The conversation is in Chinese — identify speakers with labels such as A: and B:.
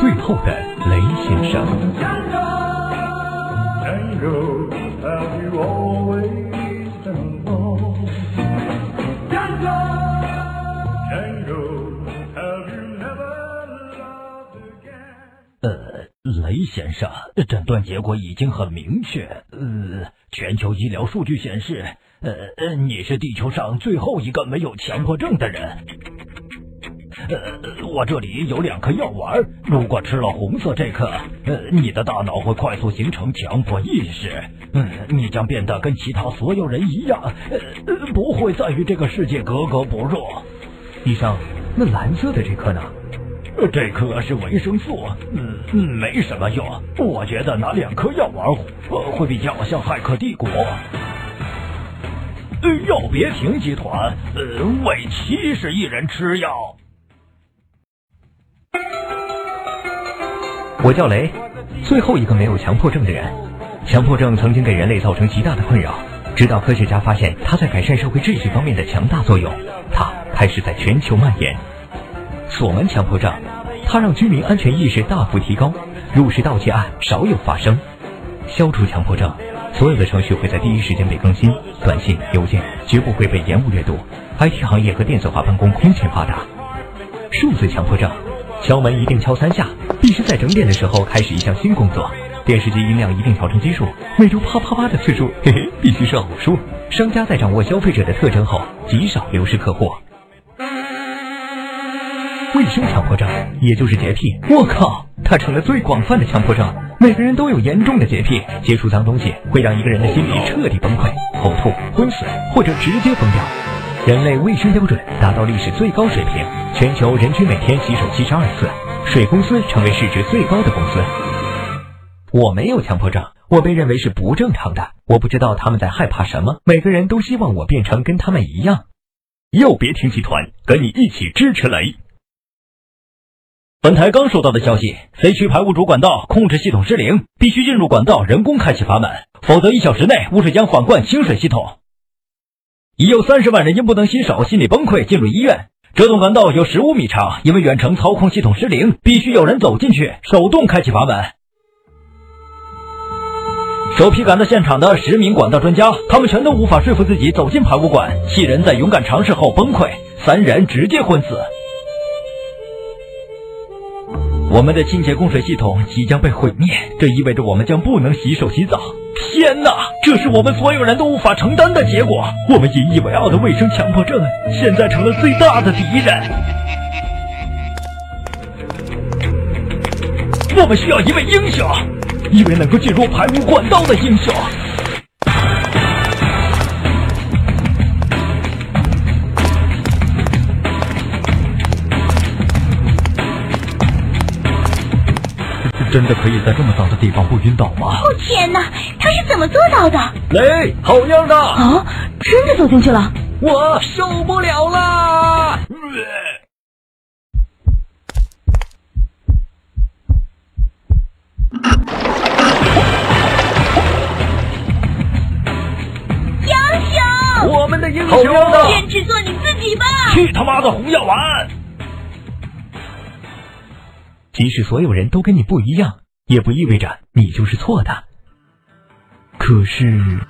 A: 最后的雷先生。
B: 呃，雷先生，诊断结果已经很明确。呃，全球医疗数据显示，呃你是地球上最后一个没有强迫症的人。呃，我这里有两颗药丸，如果吃了红色这颗，呃，你的大脑会快速形成强迫意识，嗯，你将变得跟其他所有人一样，呃，不会再与这个世界格格不入。
A: 医生，那蓝色的这颗呢？
B: 呃这颗是维生素，嗯，没什么用。我觉得拿两颗药丸，呃，会比较像骇客帝国。呃，药别停集团，呃，为七十亿人吃药。
A: 我叫雷，最后一个没有强迫症的人。强迫症曾经给人类造成极大的困扰，直到科学家发现它在改善社会秩序方面的强大作用，它开始在全球蔓延。锁门强迫症，它让居民安全意识大幅提高，入室盗窃案少有发生。消除强迫症，所有的程序会在第一时间被更新，短信、邮件绝不会被延误阅读。IT 行业和电子化办公空前发达。数字强迫症，敲门一定敲三下，必须在整点的时候开始一项新工作。电视机音量一定调成奇数，每周啪啪啪的次数，嘿嘿，必须是偶数。商家在掌握消费者的特征后，极少流失客户。卫生强迫症，也就是洁癖，我靠，它成了最广泛的强迫症。每个人都有严重的洁癖，接触脏东西会让一个人的心理彻底崩溃、呕吐、昏死，或者直接疯掉。人类卫生标准达到历史最高水平，全球人均每天洗手七十二次，水公司成为市值最高的公司。我没有强迫症，我被认为是不正常的。我不知道他们在害怕什么，每个人都希望我变成跟他们一样。
B: 又别停集团跟你一起支持雷。本台刚收到的消息，C 区排污主管道控制系统失灵，必须进入管道人工开启阀门，否则一小时内污水将反灌清水系统。已有三十万人因不能洗手，心理崩溃进入医院。这栋管道有十五米长，因为远程操控系统失灵，必须有人走进去手动开启阀门。首批赶到现场的十名管道专家，他们全都无法说服自己走进排污管，七人在勇敢尝试后崩溃，三人直接昏死。我们的清洁供水系统即将被毁灭，这意味着我们将不能洗手洗澡。天哪，这是我们所有人都无法承担的结果。我们引以为傲的卫生强迫症，现在成了最大的敌人。我们需要一位英雄，一位能够进入排污管道的英雄。真的可以在这么脏的地方不晕倒吗？
C: 哦天哪，他是怎么做到的？
B: 雷，好样的！
C: 啊，真的走进去了！
B: 我受不了了！
C: 英雄，
B: 我们的英
A: 好样的
C: 坚持做你自己吧！
B: 去他妈的红药丸！
A: 即使所有人都跟你不一样，也不意味着你就是错的。可是，